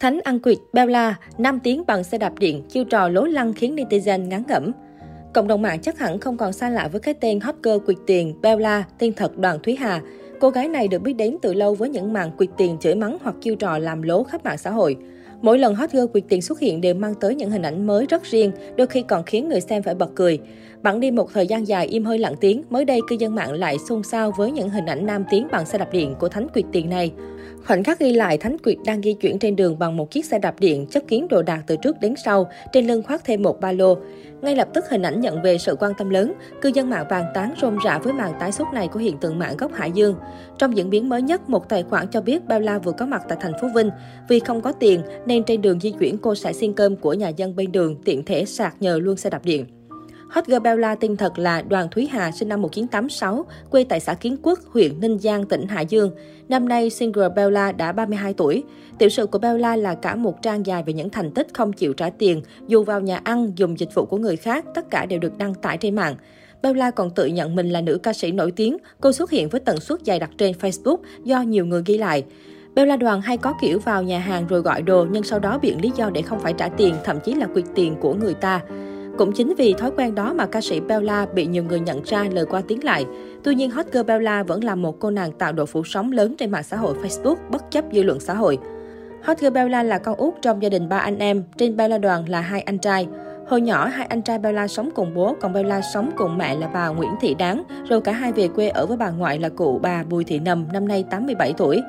Thánh ăn quỵt Bella, 5 tiếng bằng xe đạp điện, chiêu trò lố lăng khiến netizen ngán ngẩm. Cộng đồng mạng chắc hẳn không còn xa lạ với cái tên hot girl quyệt tiền Bella, tên thật Đoàn Thúy Hà. Cô gái này được biết đến từ lâu với những màn quyệt tiền chửi mắng hoặc chiêu trò làm lố khắp mạng xã hội. Mỗi lần hot girl quyệt tiền xuất hiện đều mang tới những hình ảnh mới rất riêng, đôi khi còn khiến người xem phải bật cười. Bẵng đi một thời gian dài im hơi lặng tiếng, mới đây cư dân mạng lại xôn xao với những hình ảnh nam tiến bằng xe đạp điện của thánh quyệt tiền này. Khoảnh khắc ghi lại Thánh Quyệt đang di chuyển trên đường bằng một chiếc xe đạp điện chất kiến đồ đạc từ trước đến sau, trên lưng khoác thêm một ba lô. Ngay lập tức hình ảnh nhận về sự quan tâm lớn, cư dân mạng bàn tán rôm rã với màn tái xuất này của hiện tượng mạng gốc Hải Dương. Trong diễn biến mới nhất, một tài khoản cho biết Bao La vừa có mặt tại thành phố Vinh. Vì không có tiền nên trên đường di chuyển cô sẽ xin cơm của nhà dân bên đường tiện thể sạc nhờ luôn xe đạp điện. Hot girl Bella tên thật là Đoàn Thúy Hà, sinh năm 1986, quê tại xã Kiến Quốc, huyện Ninh Giang, tỉnh Hải Dương. Năm nay, single Bella đã 32 tuổi. Tiểu sử của Bella là cả một trang dài về những thành tích không chịu trả tiền, dù vào nhà ăn, dùng dịch vụ của người khác, tất cả đều được đăng tải trên mạng. Bella còn tự nhận mình là nữ ca sĩ nổi tiếng. Cô xuất hiện với tần suất dày đặc trên Facebook do nhiều người ghi lại. Bella Đoàn hay có kiểu vào nhà hàng rồi gọi đồ nhưng sau đó biện lý do để không phải trả tiền, thậm chí là quyệt tiền của người ta. Cũng chính vì thói quen đó mà ca sĩ Bella bị nhiều người nhận ra lời qua tiếng lại. Tuy nhiên, hot girl Bella vẫn là một cô nàng tạo độ phủ sóng lớn trên mạng xã hội Facebook bất chấp dư luận xã hội. Hot girl Bella là con út trong gia đình ba anh em, trên Bella đoàn là hai anh trai. Hồi nhỏ, hai anh trai Bella sống cùng bố, còn Bella sống cùng mẹ là bà Nguyễn Thị Đáng, rồi cả hai về quê ở với bà ngoại là cụ bà Bùi Thị Nầm, năm nay 87 tuổi.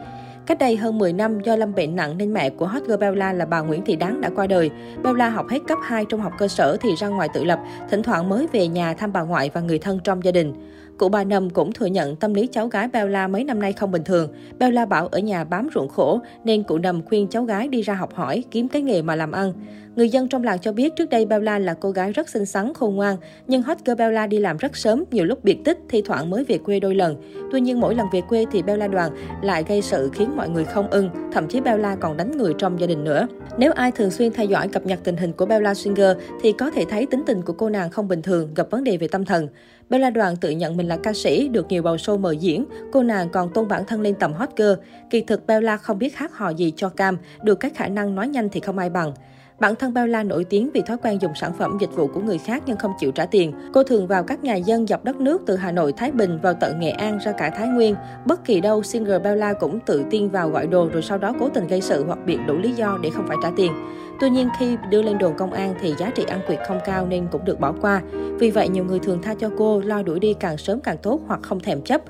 Cách đây hơn 10 năm, do lâm bệnh nặng nên mẹ của hot girl Bella là bà Nguyễn Thị Đáng đã qua đời. Bella học hết cấp 2 trung học cơ sở thì ra ngoài tự lập, thỉnh thoảng mới về nhà thăm bà ngoại và người thân trong gia đình. Cụ bà Nầm cũng thừa nhận tâm lý cháu gái Bella mấy năm nay không bình thường. Bella bảo ở nhà bám ruộng khổ nên cụ Nầm khuyên cháu gái đi ra học hỏi, kiếm cái nghề mà làm ăn. Người dân trong làng cho biết trước đây Bella là cô gái rất xinh xắn, khôn ngoan, nhưng hot girl Bella đi làm rất sớm, nhiều lúc biệt tích, thi thoảng mới về quê đôi lần. Tuy nhiên mỗi lần về quê thì Bella đoàn lại gây sự khiến mọi người không ưng, thậm chí Bella còn đánh người trong gia đình nữa. Nếu ai thường xuyên theo dõi cập nhật tình hình của Bella Singer thì có thể thấy tính tình của cô nàng không bình thường, gặp vấn đề về tâm thần. Bella Đoàn tự nhận mình là ca sĩ, được nhiều bầu show mời diễn. Cô nàng còn tôn bản thân lên tầm hot girl. Kỳ thực Bella không biết hát hò gì cho cam, được các khả năng nói nhanh thì không ai bằng. Bản thân Bella nổi tiếng vì thói quen dùng sản phẩm dịch vụ của người khác nhưng không chịu trả tiền. Cô thường vào các nhà dân dọc đất nước từ Hà Nội, Thái Bình vào tận Nghệ An ra cả Thái Nguyên. Bất kỳ đâu, singer Bella cũng tự tin vào gọi đồ rồi sau đó cố tình gây sự hoặc biện đủ lý do để không phải trả tiền. Tuy nhiên khi đưa lên đồn công an thì giá trị ăn quyệt không cao nên cũng được bỏ qua. Vì vậy nhiều người thường tha cho cô lo đuổi đi càng sớm càng tốt hoặc không thèm chấp.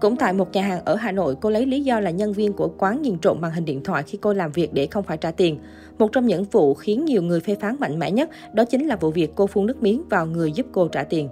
Cũng tại một nhà hàng ở Hà Nội, cô lấy lý do là nhân viên của quán nhìn trộm màn hình điện thoại khi cô làm việc để không phải trả tiền. Một trong những vụ khiến nhiều người phê phán mạnh mẽ nhất đó chính là vụ việc cô phun nước miếng vào người giúp cô trả tiền.